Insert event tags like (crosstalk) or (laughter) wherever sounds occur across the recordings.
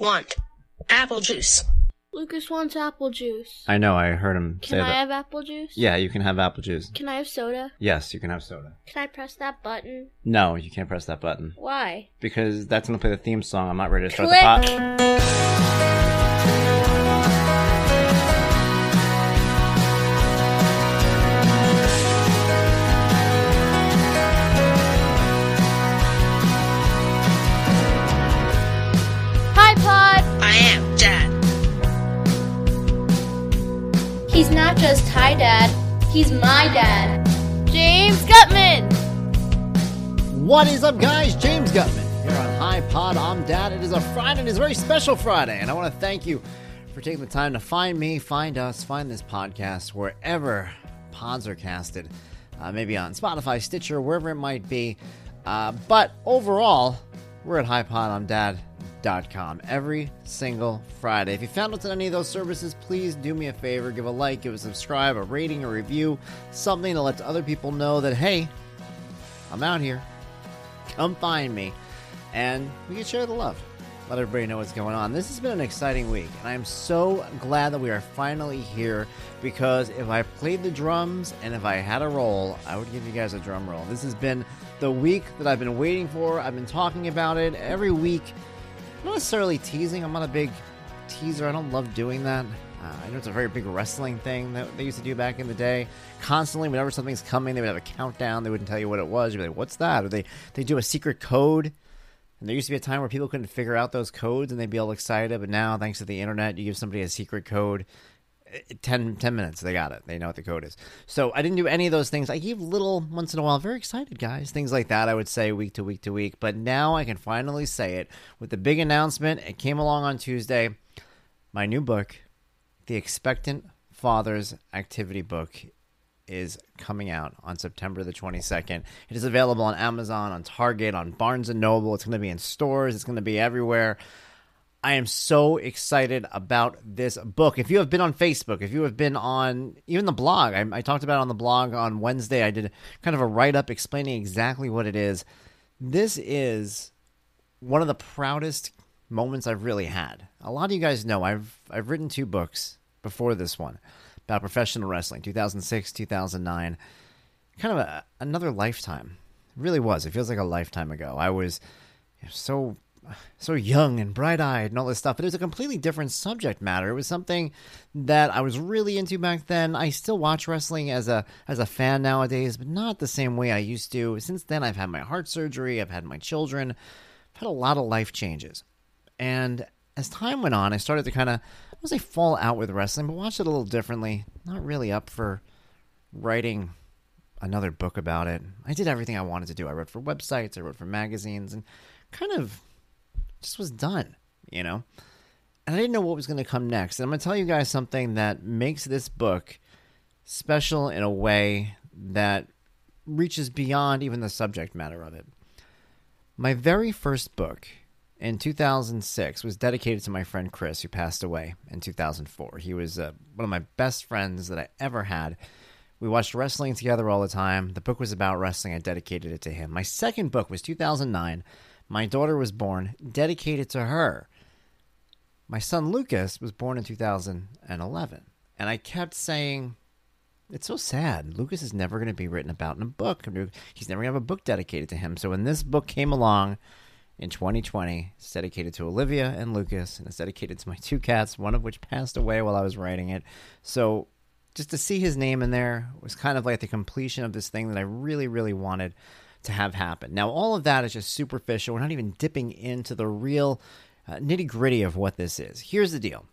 want apple juice. Lucas wants apple juice. I know. I heard him Can say I that. have apple juice? Yeah, you can have apple juice. Can I have soda? Yes, you can have soda. Can I press that button? No, you can't press that button Why? because that's gonna play the theme song. I'm not ready to start Click. the pot. Just hi, Dad. He's my dad. James Guttman! What is up, guys? James Guttman here on Hi Pod. I'm Dad. It is a Friday, it's a very special Friday, and I want to thank you for taking the time to find me, find us, find this podcast wherever pods are casted, uh, maybe on Spotify, Stitcher, wherever it might be. Uh, but overall, we're at highpodimdad.com every single Friday. If you found us on any of those services, please do me a favor, give a like, give a subscribe, a rating, a review, something to let other people know that hey, I'm out here. Come find me. And we can share the love. Let everybody know what's going on. This has been an exciting week and i'm so glad that we are finally here because if i played the drums and if i had a roll i would give you guys a drum roll. This has been the week that i've been waiting for. I've been talking about it every week not necessarily teasing i'm not a big teaser i don't love doing that uh, I know it's a very big wrestling thing that they used to do back in the day. Constantly, whenever something's coming, they would have a countdown. They wouldn't tell you what it was. You'd be like, "What's that?" Or they they do a secret code. And there used to be a time where people couldn't figure out those codes, and they'd be all excited. But now, thanks to the internet, you give somebody a secret code. Eh, 10, 10 minutes, they got it. They know what the code is. So I didn't do any of those things. I gave little once in a while, very excited guys, things like that. I would say week to week to week. But now I can finally say it with the big announcement. It came along on Tuesday. My new book, the Expectant Fathers Activity Book is coming out on September the 22nd. It is available on Amazon, on Target, on Barnes and Noble. It's going to be in stores, it's going to be everywhere. I am so excited about this book. If you have been on Facebook, if you have been on even the blog, I, I talked about it on the blog on Wednesday. I did kind of a write up explaining exactly what it is. This is one of the proudest moments I've really had. A lot of you guys know I've I've written two books before this one about professional wrestling, 2006, 2009. Kind of a, another lifetime. It really was. It feels like a lifetime ago. I was so so young and bright-eyed and all this stuff, but it was a completely different subject matter. It was something that I was really into back then. I still watch wrestling as a as a fan nowadays, but not the same way I used to. Since then, I've had my heart surgery, I've had my children, I've had a lot of life changes. And as time went on, I started to kind of, I won't say fall out with wrestling, but watch it a little differently. Not really up for writing another book about it. I did everything I wanted to do. I wrote for websites, I wrote for magazines, and kind of just was done, you know? And I didn't know what was going to come next. And I'm going to tell you guys something that makes this book special in a way that reaches beyond even the subject matter of it. My very first book in 2006 was dedicated to my friend Chris, who passed away in 2004. He was uh, one of my best friends that I ever had. We watched wrestling together all the time. The book was about wrestling. I dedicated it to him. My second book was 2009. My daughter was born, dedicated to her. My son Lucas was born in 2011. And I kept saying, it's so sad. Lucas is never going to be written about in a book. He's never going to have a book dedicated to him. So when this book came along, in 2020. It's dedicated to Olivia and Lucas, and it's dedicated to my two cats, one of which passed away while I was writing it. So just to see his name in there was kind of like the completion of this thing that I really, really wanted to have happen. Now, all of that is just superficial. We're not even dipping into the real uh, nitty gritty of what this is. Here's the deal.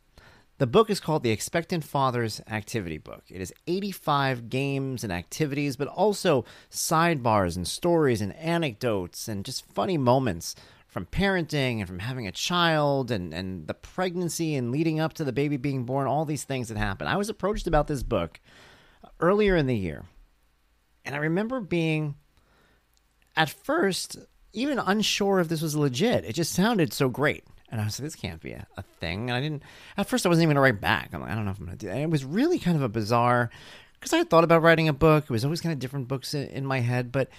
The book is called The Expectant Fathers Activity Book. It is 85 games and activities, but also sidebars and stories and anecdotes and just funny moments from parenting and from having a child and, and the pregnancy and leading up to the baby being born, all these things that happen. I was approached about this book earlier in the year, and I remember being, at first, even unsure if this was legit. It just sounded so great. And I was like, this can't be a, a thing. And I didn't, at first, I wasn't even going to write back. I'm like, I don't know if I'm going to do that. It was really kind of a bizarre, because I had thought about writing a book. It was always kind of different books in, in my head. But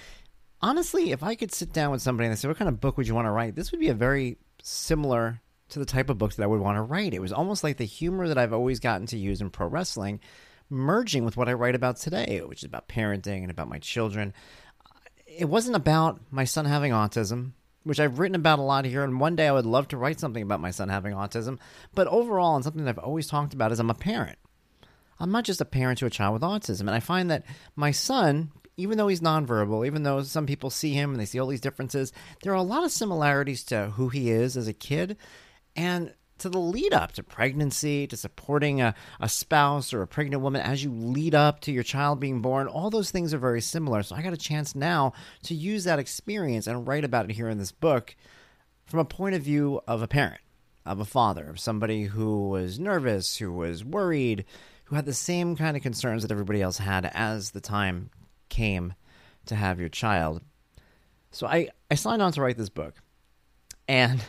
honestly, if I could sit down with somebody and they say, "What kind of book would you want to write?" This would be a very similar to the type of books that I would want to write. It was almost like the humor that I've always gotten to use in pro wrestling merging with what I write about today, which is about parenting and about my children. It wasn't about my son having autism, which I've written about a lot here, and one day I would love to write something about my son having autism. But overall, and something that I've always talked about is I'm a parent. I'm not just a parent to a child with autism. And I find that my son, even though he's nonverbal, even though some people see him and they see all these differences, there are a lot of similarities to who he is as a kid and to the lead up to pregnancy, to supporting a, a spouse or a pregnant woman as you lead up to your child being born. All those things are very similar. So I got a chance now to use that experience and write about it here in this book from a point of view of a parent, of a father, of somebody who was nervous, who was worried, who had the same kind of concerns that everybody else had as the time came to have your child. So I, I signed on to write this book. And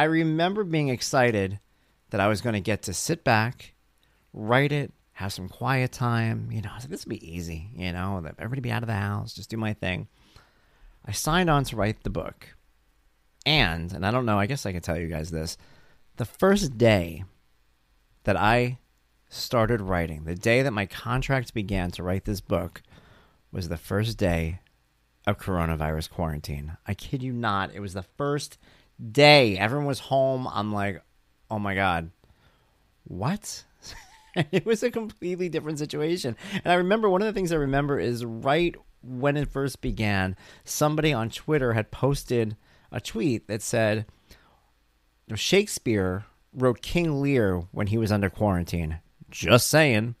I remember being excited that I was going to get to sit back, write it, have some quiet time. You know, I was like, this would be easy, you know, everybody be out of the house, just do my thing. I signed on to write the book. And, and I don't know, I guess I can tell you guys this. The first day that I started writing, the day that my contract began to write this book, was the first day of coronavirus quarantine. I kid you not. It was the first day. Everyone was home. I'm like, oh my God, what? (laughs) it was a completely different situation. And I remember one of the things I remember is right when it first began, somebody on Twitter had posted a tweet that said, Shakespeare wrote King Lear when he was under quarantine. Just saying.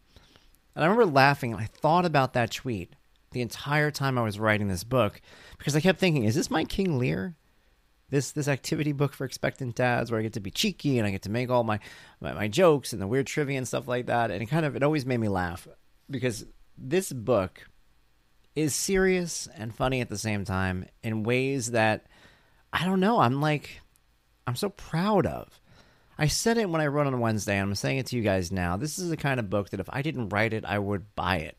And I remember laughing and I thought about that tweet the entire time I was writing this book because I kept thinking, is this my King Lear? This this activity book for expectant dads where I get to be cheeky and I get to make all my, my, my jokes and the weird trivia and stuff like that. And it kind of it always made me laugh because this book is serious and funny at the same time in ways that I don't know, I'm like I'm so proud of. I said it when I wrote on Wednesday, and I'm saying it to you guys now. This is the kind of book that if I didn't write it, I would buy it.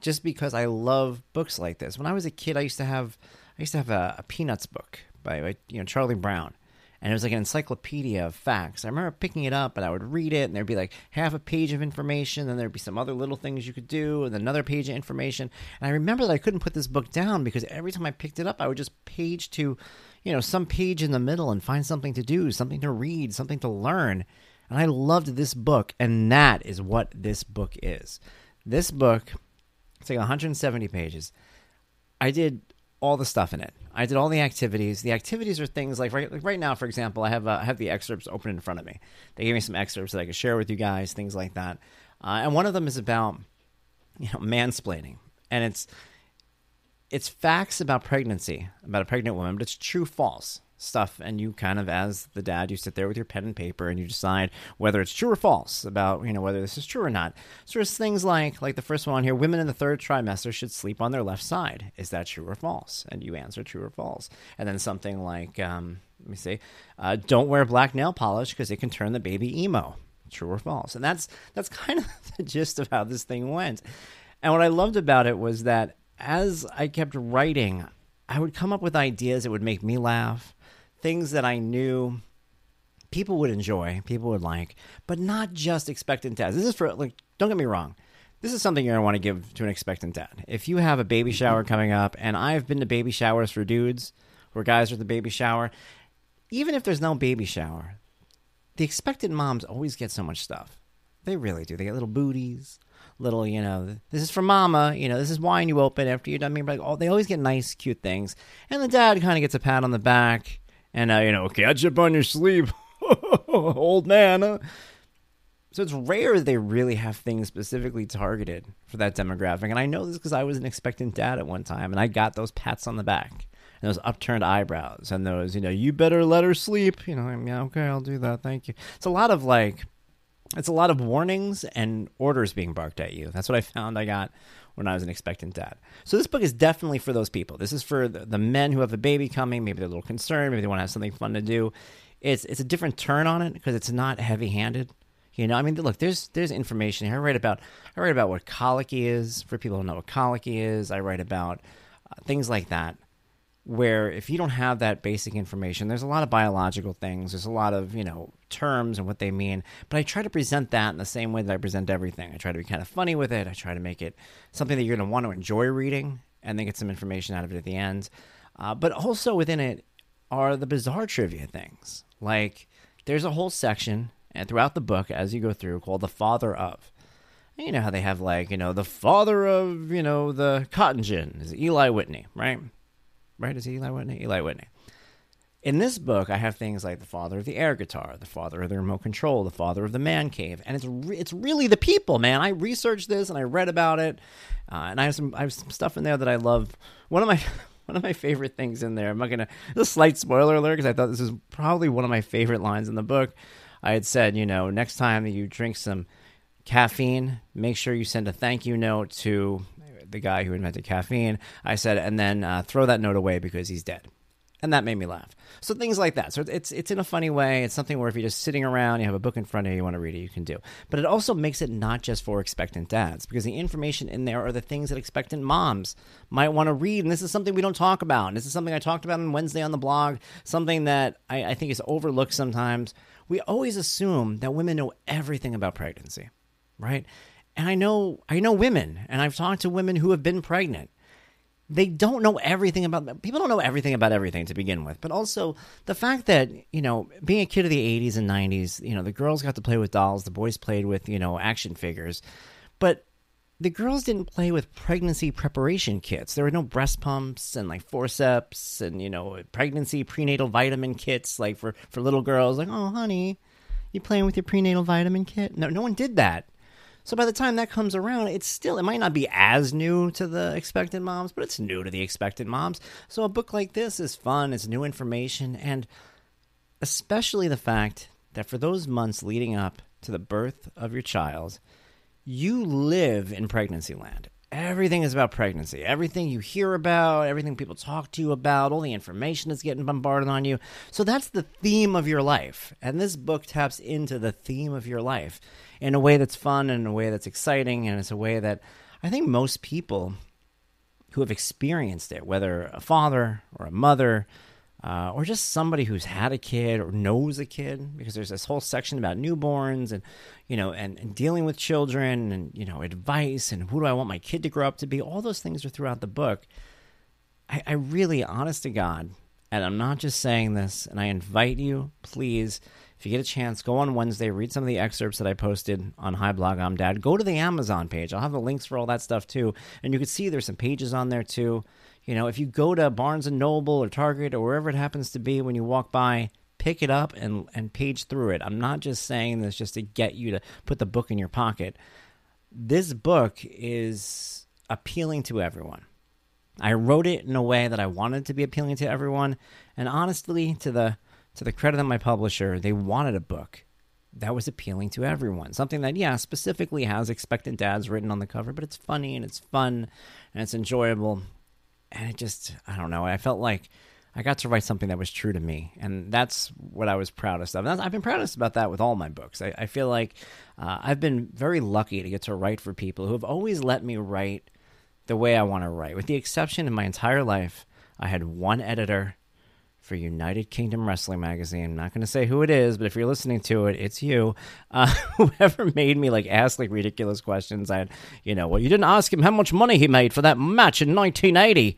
Just because I love books like this. When I was a kid, I used to have I used to have a, a Peanuts book by you know Charlie Brown, and it was like an encyclopedia of facts. I remember picking it up and I would read it, and there'd be like half a page of information, then there'd be some other little things you could do, and another page of information. And I remember that I couldn't put this book down because every time I picked it up, I would just page to you know, some page in the middle and find something to do, something to read, something to learn. And I loved this book, and that is what this book is. This book, it's like 170 pages. I did all the stuff in it. I did all the activities. The activities are things like right, like right now, for example, I have uh, I have the excerpts open in front of me. They gave me some excerpts that I could share with you guys, things like that. Uh, and one of them is about you know mansplaining, and it's it's facts about pregnancy, about a pregnant woman, but it's true false stuff. And you kind of, as the dad, you sit there with your pen and paper and you decide whether it's true or false about, you know, whether this is true or not. So there's things like, like the first one on here, women in the third trimester should sleep on their left side. Is that true or false? And you answer true or false. And then something like, um, let me see, uh, don't wear black nail polish because it can turn the baby emo. True or false? And that's that's kind of (laughs) the gist of how this thing went. And what I loved about it was that as I kept writing, I would come up with ideas that would make me laugh, things that I knew people would enjoy, people would like, but not just expectant dads. This is for like don't get me wrong. This is something you're gonna want to give to an expectant dad. If you have a baby shower coming up, and I've been to baby showers for dudes, where guys are at the baby shower, even if there's no baby shower, the expectant moms always get so much stuff. They really do. They get little booties, little, you know, this is for mama, you know, this is wine you open after you're done. I mean, like, oh, they always get nice, cute things. And the dad kind of gets a pat on the back and, uh, you know, catch up on your sleep, (laughs) old man. So it's rare they really have things specifically targeted for that demographic. And I know this because I was an expectant dad at one time and I got those pats on the back and those upturned eyebrows and those, you know, you better let her sleep. You know, I'm, yeah, okay, I'll do that. Thank you. It's a lot of like, it's a lot of warnings and orders being barked at you. That's what I found I got when I was an expectant dad. So this book is definitely for those people. This is for the, men who have a baby coming. Maybe they're a little concerned. Maybe they want to have something fun to do. It's it's a different turn on it because it's not heavy handed. You know, I mean, look, there's there's information here. I write about I write about what colicky is for people who know what colicky is. I write about uh, things like that where if you don't have that basic information, there's a lot of biological things, there's a lot of, you know, terms and what they mean. But I try to present that in the same way that I present everything. I try to be kind of funny with it. I try to make it something that you're going to want to enjoy reading and then get some information out of it at the end. Uh, but also within it are the bizarre trivia things. Like there's a whole section and throughout the book as you go through called the father of. You know how they have like, you know, the father of, you know, the cotton gin is Eli Whitney, right? Right? Is Eli Whitney? Eli Whitney. In this book, I have things like the father of the air guitar, the father of the remote control, the father of the man cave, and it's re- it's really the people, man. I researched this and I read about it, uh, and I have some I have some stuff in there that I love. One of my (laughs) one of my favorite things in there. I'm not gonna a slight spoiler alert because I thought this is probably one of my favorite lines in the book. I had said, you know, next time you drink some caffeine, make sure you send a thank you note to the guy who invented caffeine. I said, and then uh, throw that note away because he's dead. And that made me laugh. So things like that. So it's it's in a funny way. It's something where if you're just sitting around, you have a book in front of you, you want to read it, you can do. But it also makes it not just for expectant dads because the information in there are the things that expectant moms might want to read. And this is something we don't talk about. And this is something I talked about on Wednesday on the blog. Something that I, I think is overlooked sometimes. We always assume that women know everything about pregnancy, right? And I know I know women, and I've talked to women who have been pregnant. They don't know everything about people don't know everything about everything to begin with, but also the fact that, you know, being a kid of the 80s and 90s, you know, the girls got to play with dolls, the boys played with, you know, action figures. But the girls didn't play with pregnancy preparation kits. There were no breast pumps and like forceps and you know pregnancy prenatal vitamin kits like for for little girls. Like, oh honey, you playing with your prenatal vitamin kit? No, no one did that. So by the time that comes around, it's still it might not be as new to the expectant moms, but it's new to the expectant moms. So a book like this is fun, it's new information, and especially the fact that for those months leading up to the birth of your child, you live in pregnancy land. Everything is about pregnancy. Everything you hear about, everything people talk to you about, all the information that's getting bombarded on you. So that's the theme of your life. And this book taps into the theme of your life in a way that's fun and in a way that's exciting. And it's a way that I think most people who have experienced it, whether a father or a mother, uh, or just somebody who's had a kid or knows a kid because there's this whole section about newborns and you know and, and, dealing with children and you know advice and who do i want my kid to grow up to be? All those things are throughout the book. I, I really honest to god and i'm not just saying this and i invite you please if you get a chance go on wednesday read some of the excerpts that i posted on hi blog i'm dad go to the amazon page i'll have the links for all that stuff too and you can see there's some pages on there too you know, if you go to Barnes and Noble or Target or wherever it happens to be when you walk by, pick it up and and page through it. I'm not just saying this just to get you to put the book in your pocket. This book is appealing to everyone. I wrote it in a way that I wanted to be appealing to everyone, and honestly, to the to the credit of my publisher, they wanted a book that was appealing to everyone. Something that, yeah, specifically has expectant dads written on the cover, but it's funny and it's fun and it's enjoyable and it just I don't know. I felt like I got to write something that was true to me, and that's what I was proudest of. And I've been proudest about that with all my books. I, I feel like uh, I've been very lucky to get to write for people who have always let me write the way I want to write. With the exception in my entire life, I had one editor for United Kingdom Wrestling Magazine. I'm not going to say who it is, but if you're listening to it, it's you. Uh, (laughs) whoever made me like ask like ridiculous questions. I you know, well, you didn't ask him how much money he made for that match in 1980.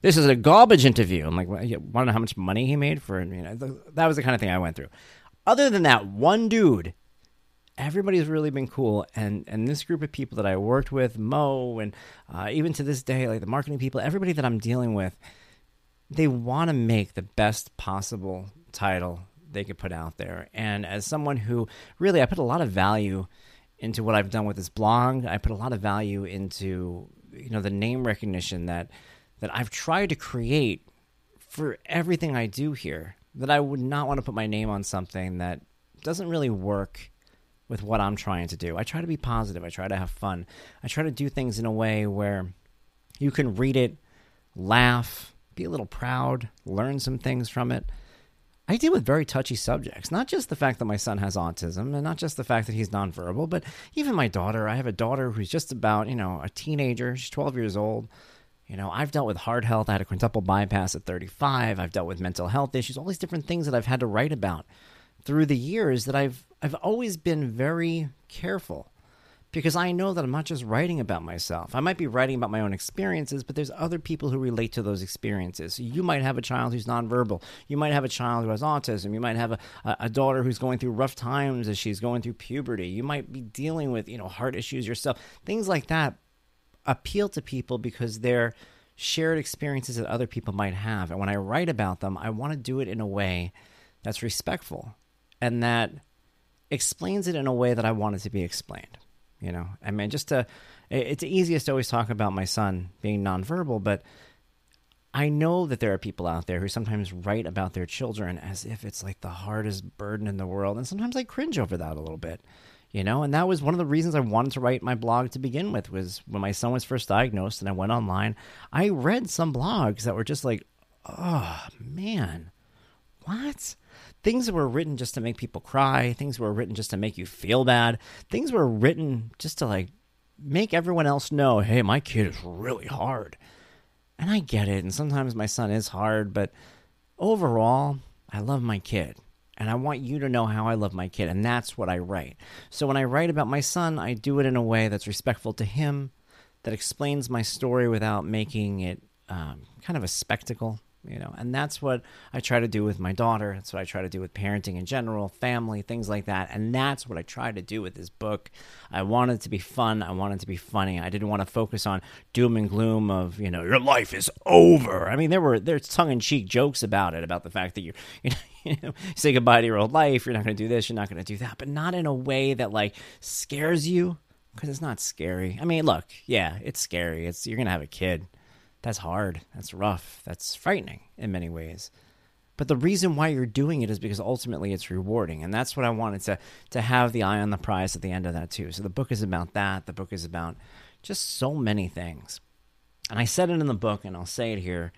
This is a garbage interview. I'm like, well, you want to know how much money he made for? You know, that was the kind of thing I went through. Other than that, one dude everybody's really been cool and and this group of people that i worked with mo and uh, even to this day like the marketing people everybody that i'm dealing with they want to make the best possible title they could put out there. And as someone who really, I put a lot of value into what I've done with this blog. I put a lot of value into you know the name recognition that that I've tried to create for everything I do here. That I would not want to put my name on something that doesn't really work with what I'm trying to do. I try to be positive. I try to have fun. I try to do things in a way where you can read it, laugh, be a little proud, learn some things from it. I deal with very touchy subjects, not just the fact that my son has autism and not just the fact that he's nonverbal, but even my daughter. I have a daughter who's just about, you know, a teenager. She's 12 years old. You know, I've dealt with heart health. I had a quintuple bypass at 35. I've dealt with mental health issues, all these different things that I've had to write about through the years that I've I've always been very careful because I know that I'm not just writing about myself. I might be writing about my own experiences, but there's other people who relate to those experiences. You might have a child who's nonverbal. You might have a child who has autism. You might have a, a daughter who's going through rough times as she's going through puberty. You might be dealing with, you know, heart issues yourself. Things like that appeal to people because they're shared experiences that other people might have. And when I write about them, I want to do it in a way that's respectful and that explains it in a way that I want it to be explained. You know, I mean, just to, it's easiest to always talk about my son being nonverbal, but I know that there are people out there who sometimes write about their children as if it's like the hardest burden in the world. And sometimes I cringe over that a little bit, you know, and that was one of the reasons I wanted to write my blog to begin with was when my son was first diagnosed and I went online, I read some blogs that were just like, oh man, what? Things were written just to make people cry, things were written just to make you feel bad, things were written just to like make everyone else know, hey, my kid is really hard. And I get it, and sometimes my son is hard, but overall, I love my kid. And I want you to know how I love my kid, and that's what I write. So when I write about my son, I do it in a way that's respectful to him, that explains my story without making it um, kind of a spectacle you know and that's what i try to do with my daughter. That's what i try to do with parenting in general family things like that. And that's what i try to do with this book. I wanted to be fun. I wanted to be funny. I didn't want to focus on doom and gloom of you know your life is over. I mean there were there's tongue-in-cheek jokes about it about the fact that you (laughs) you know, you know say goodbye to your old life. You're not going to do this. You're not going to do that. But not in a way that like scares you because it's not scary. I mean look yeah it's scary. It's you're going to have a kid that's hard. That's rough. That's frightening in many ways. But the reason why you're doing it is because ultimately it's rewarding. And that's what I wanted to to have the eye on the prize at the end of that too. So the book is about that. The book is about just so many things. And I said it in the book and I'll say it here.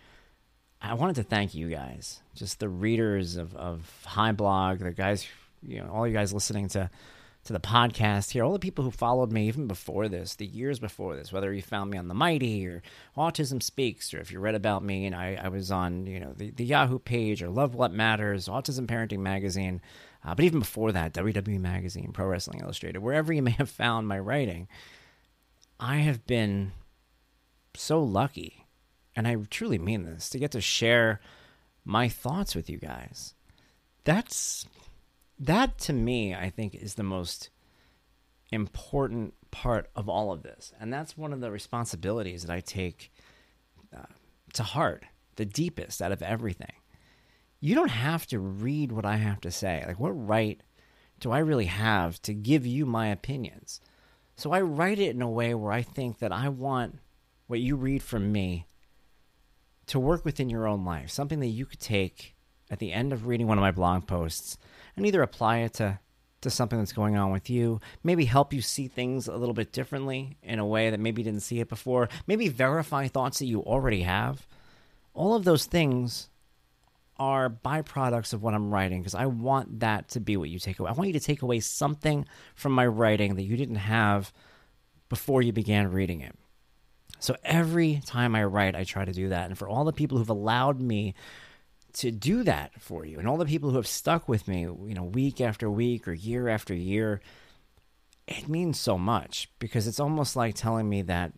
I wanted to thank you guys, just the readers of, of Hi Blog, the guys, you know, all you guys listening to to the podcast here, all the people who followed me even before this, the years before this, whether you found me on the Mighty or Autism Speaks, or if you read about me and I, I was on, you know, the, the Yahoo page or Love What Matters, Autism Parenting Magazine, uh, but even before that, WWE Magazine, Pro Wrestling Illustrated, wherever you (laughs) may have found my writing, I have been so lucky, and I truly mean this, to get to share my thoughts with you guys. That's that to me, I think, is the most important part of all of this. And that's one of the responsibilities that I take uh, to heart, the deepest out of everything. You don't have to read what I have to say. Like, what right do I really have to give you my opinions? So I write it in a way where I think that I want what you read from me to work within your own life, something that you could take at the end of reading one of my blog posts and either apply it to to something that's going on with you, maybe help you see things a little bit differently in a way that maybe you didn't see it before, maybe verify thoughts that you already have. All of those things are byproducts of what I'm writing because I want that to be what you take away. I want you to take away something from my writing that you didn't have before you began reading it. So every time I write, I try to do that. And for all the people who've allowed me to do that for you and all the people who have stuck with me you know week after week or year after year it means so much because it's almost like telling me that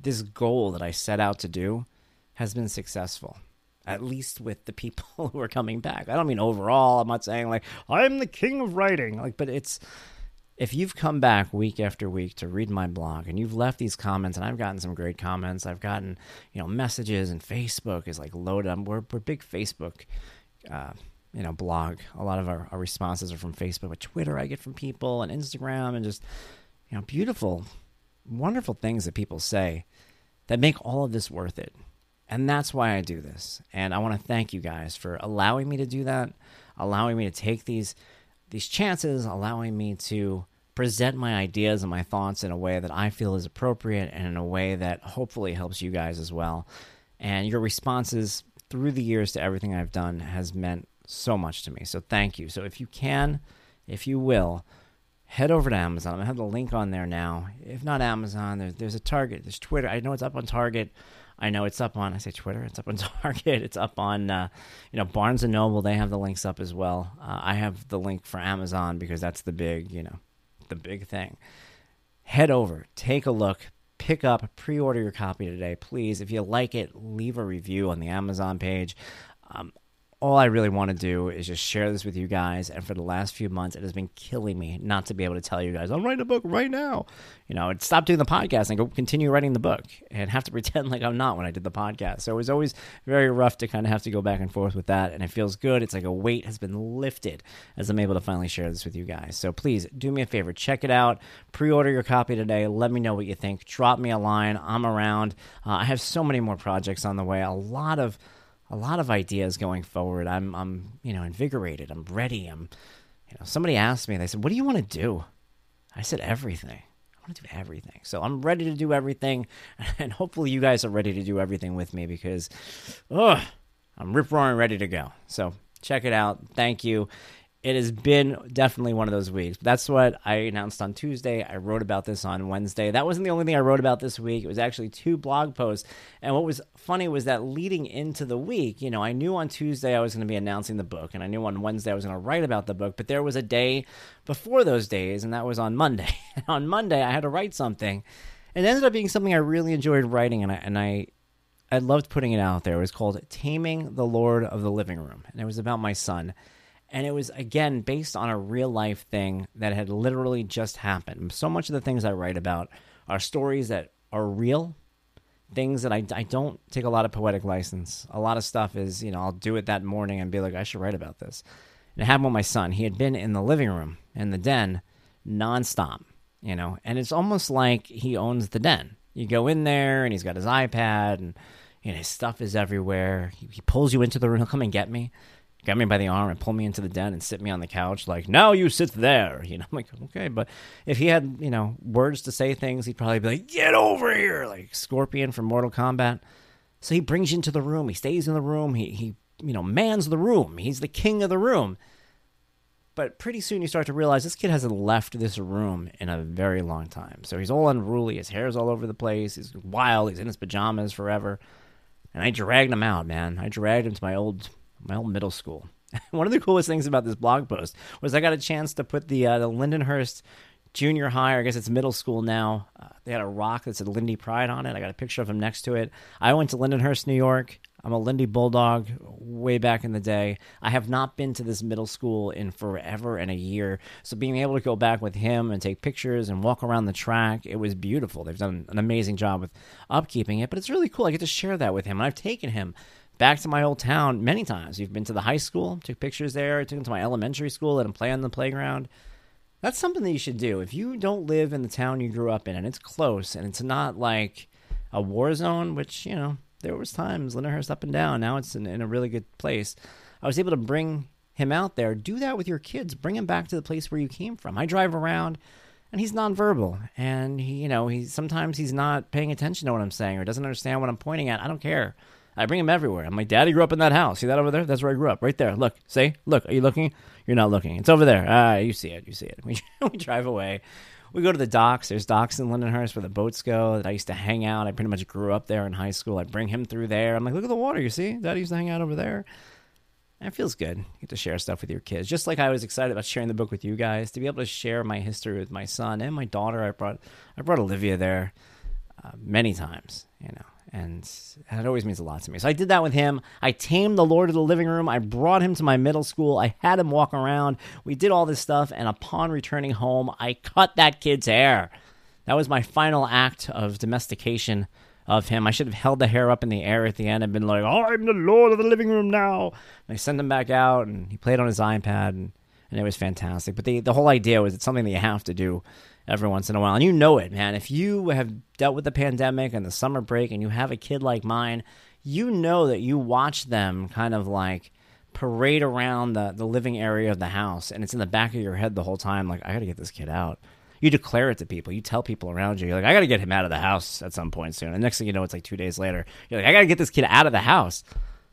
this goal that I set out to do has been successful at least with the people (laughs) who are coming back. I don't mean overall. I'm not saying like I'm the king of writing. Like but it's if you've come back week after week to read my blog and you've left these comments and I've gotten some great comments, I've gotten, you know, messages and Facebook is like loaded. We're, we're big Facebook, uh, you know, blog. A lot of our, our responses are from Facebook, but Twitter I get from people and Instagram and just, you know, beautiful, wonderful things that people say that make all of this worth it. And that's why I do this. And I want to thank you guys for allowing me to do that, allowing me to take these these chances, allowing me to present my ideas and my thoughts in a way that I feel is appropriate and in a way that hopefully helps you guys as well. And your responses through the years to everything I've done has meant so much to me. So thank you. So if you can, if you will, head over to Amazon. I'm gonna have the link on there now. If not Amazon, there's there's a Target, there's Twitter. I know it's up on Target. I know it's up on I say Twitter, it's up on (laughs) Target, it's up on uh, you know Barnes and Noble. They have the links up as well. Uh, I have the link for Amazon because that's the big you know the big thing. Head over, take a look, pick up, pre-order your copy today, please. If you like it, leave a review on the Amazon page. Um, all I really want to do is just share this with you guys. And for the last few months, it has been killing me not to be able to tell you guys, I'm writing a book right now. You know, I'd stop doing the podcast and go continue writing the book and have to (laughs) pretend like I'm not when I did the podcast. So it was always very rough to kind of have to go back and forth with that. And it feels good. It's like a weight has been lifted as I'm able to finally share this with you guys. So please do me a favor, check it out, pre order your copy today. Let me know what you think. Drop me a line. I'm around. Uh, I have so many more projects on the way, a lot of a lot of ideas going forward. I'm I'm you know invigorated. I'm ready. I'm you know somebody asked me. They said, "What do you want to do?" I said, "Everything." I want to do everything. So I'm ready to do everything, (laughs) and hopefully you guys are ready to do everything with me because, ugh, I'm rip roaring ready to go. So check it out. Thank you it has been definitely one of those weeks. That's what I announced on Tuesday. I wrote about this on Wednesday. That wasn't the only thing I wrote about this week. It was actually two blog posts. And what was funny was that leading into the week, you know, I knew on Tuesday I was going to be announcing the book, and I knew on Wednesday I was going to write about the book, but there was a day before those days, and that was on Monday. (laughs) on Monday, I had to write something. It ended up being something I really enjoyed writing, and I, and I I loved putting it out there. It was called Taming the Lord of the Living Room, and it was about my son. And it was, again, based on a real life thing that had literally just happened. So much of the things I write about are stories that are real, things that I, I don't take a lot of poetic license. A lot of stuff is, you know, I'll do it that morning and be like, I should write about this. And it happened with my son. He had been in the living room, in the den, nonstop, you know, and it's almost like he owns the den. You go in there and he's got his iPad and, his stuff is everywhere. He, he pulls you into the room. He'll come and get me got me by the arm and pulled me into the den and sit me on the couch like now you sit there (laughs) you know i'm like okay but if he had you know words to say things he'd probably be like get over here like scorpion from mortal kombat. So he brings you into the room he stays in the room he, he you know mans the room he's the king of the room. But pretty soon you start to realize this kid hasn't left this room in a very long time. So he's all unruly his hair's all over the place he's wild he's in his pajamas forever. And i dragged him out man. I dragged him to my old my old middle school. (laughs) One of the coolest things about this blog post was I got a chance to put the uh, the Lindenhurst junior high, or I guess it's middle school now. Uh, they had a rock that said Lindy Pride on it. I got a picture of him next to it. I went to Lindenhurst, New York. I'm a Lindy Bulldog way back in the day. I have not been to this middle school in forever and a year. So being able to go back with him and take pictures and walk around the track, it was beautiful. They've done an amazing job with upkeeping it, but it's really cool. I get to share that with him. And I've taken him back to my old town many times. You've been to the high school, took pictures there, took him to my elementary school, let him play on the playground. That's something that you should do. If you don't live in the town you grew up in and it's close and it's not like a war zone, which, you know, there was times Lindenhurst up and down. Now it's in, in a really good place. I was able to bring him out there. Do that with your kids. Bring him back to the place where you came from. I drive around and he's nonverbal and he, you know, he sometimes he's not paying attention to what I'm saying or doesn't understand what I'm pointing at. I don't care. I bring him everywhere. I'm like, Daddy grew up in that house. See that over there? That's where I grew up. Right there. Look. See? Look. Are you looking? You're not looking. It's over there. Ah, you see it. You see it. (laughs) We, we drive away. We go to the docks. There's docks in Lindenhurst where the boats go that I used to hang out. I pretty much grew up there in high school. I bring him through there. I'm like, look at the water. You see? Daddy used to hang out over there. And it feels good. You get to share stuff with your kids. Just like I was excited about sharing the book with you guys, to be able to share my history with my son and my daughter. I brought I brought Olivia there uh, many times, you know and it always means a lot to me. So I did that with him. I tamed the Lord of the living room. I brought him to my middle school. I had him walk around. We did all this stuff, and upon returning home, I cut that kid's hair. That was my final act of domestication of him. I should have held the hair up in the air at the end and been like, oh, "I'm the Lord of the living room now." And I sent him back out, and he played on his iPad, and, and it was fantastic. But the the whole idea was it's something that you have to do every once in a while. And you know it, man. If you have dealt with the pandemic and the summer break and you have a kid like mine, you know that you watch them kind of like parade around the, the living area of the house and it's in the back of your head the whole time like, I got to get this kid out. You declare it to people. You tell people around you, you're like, I got to get him out of the house at some point soon. And next thing you know, it's like two days later. You're like, I got to get this kid out of the house.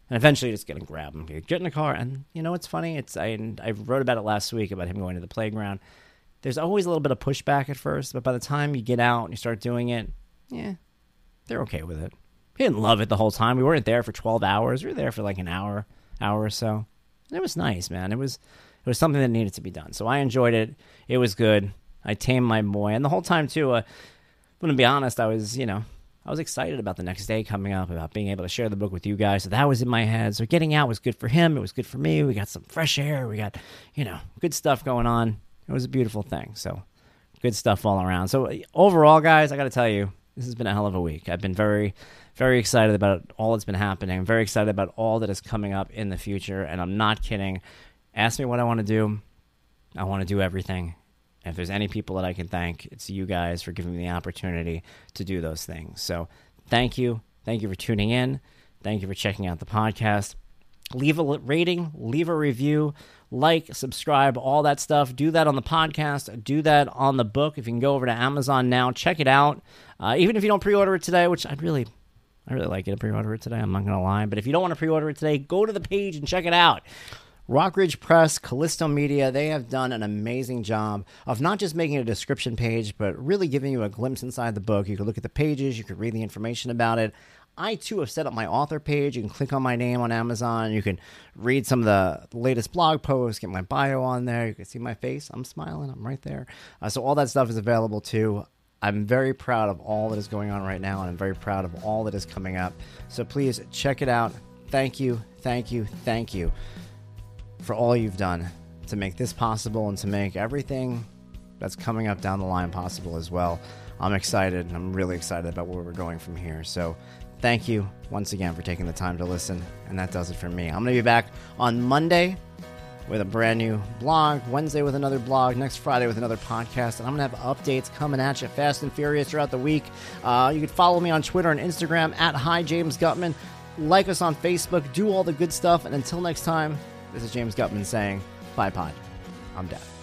And eventually, you're just get to grab him, you get in the car, and you know what's funny? It's I I wrote about it last week about him going to the playground there's always a little bit of pushback at first, but by the time you get out and you start doing it, yeah, they're okay with it. He didn't love it the whole time. We weren't there for 12 hours. We were there for like an hour, hour or so. And it was nice, man. It was it was something that needed to be done. So I enjoyed it. It was good. I tamed my boy, and the whole time too. Uh, I'm gonna be honest. I was, you know, I was excited about the next day coming up, about being able to share the book with you guys. So that was in my head. So getting out was good for him. It was good for me. We got some fresh air. We got, you know, good stuff going on. It was a beautiful thing. So good stuff all around. So overall, guys, I got to tell you, this has been a hell of a week. I've been very, very excited about all that's been happening. I'm very excited about all that is coming up in the future, and I'm not kidding. Ask me what I want to do. I want to do everything. And if there's any people that I can thank, it's you guys for giving me the opportunity to do those things. So thank you. Thank you for tuning in. Thank you for checking out the podcast. Leave a rating, leave a review, like, subscribe, all that stuff. Do that on the podcast. Do that on the book. If you can go over to Amazon now, check it out. Uh, even if you don't pre-order it today, which I'd really, I really like it to pre-order it today. I'm not gonna lie, but if you don't want to pre-order it today, go to the page and check it out. Rockridge Press, Callisto Media, they have done an amazing job of not just making a description page, but really giving you a glimpse inside the book. You can look at the pages, you can read the information about it. I too have set up my author page. You can click on my name on Amazon. You can read some of the latest blog posts, get my bio on there. You can see my face. I'm smiling. I'm right there. Uh, so all that stuff is available too. I'm very proud of all that is going on right now, and I'm very proud of all that is coming up. So please check it out. Thank you, thank you, thank you for all you've done to make this possible and to make everything that's coming up down the line possible as well. I'm excited. I'm really excited about where we're going from here. So, thank you once again for taking the time to listen. And that does it for me. I'm going to be back on Monday with a brand new blog, Wednesday with another blog, next Friday with another podcast. And I'm going to have updates coming at you fast and furious throughout the week. Uh, you can follow me on Twitter and Instagram at Hi James Guttman. Like us on Facebook. Do all the good stuff. And until next time, this is James Gutman saying, Bye, Pod. I'm dead.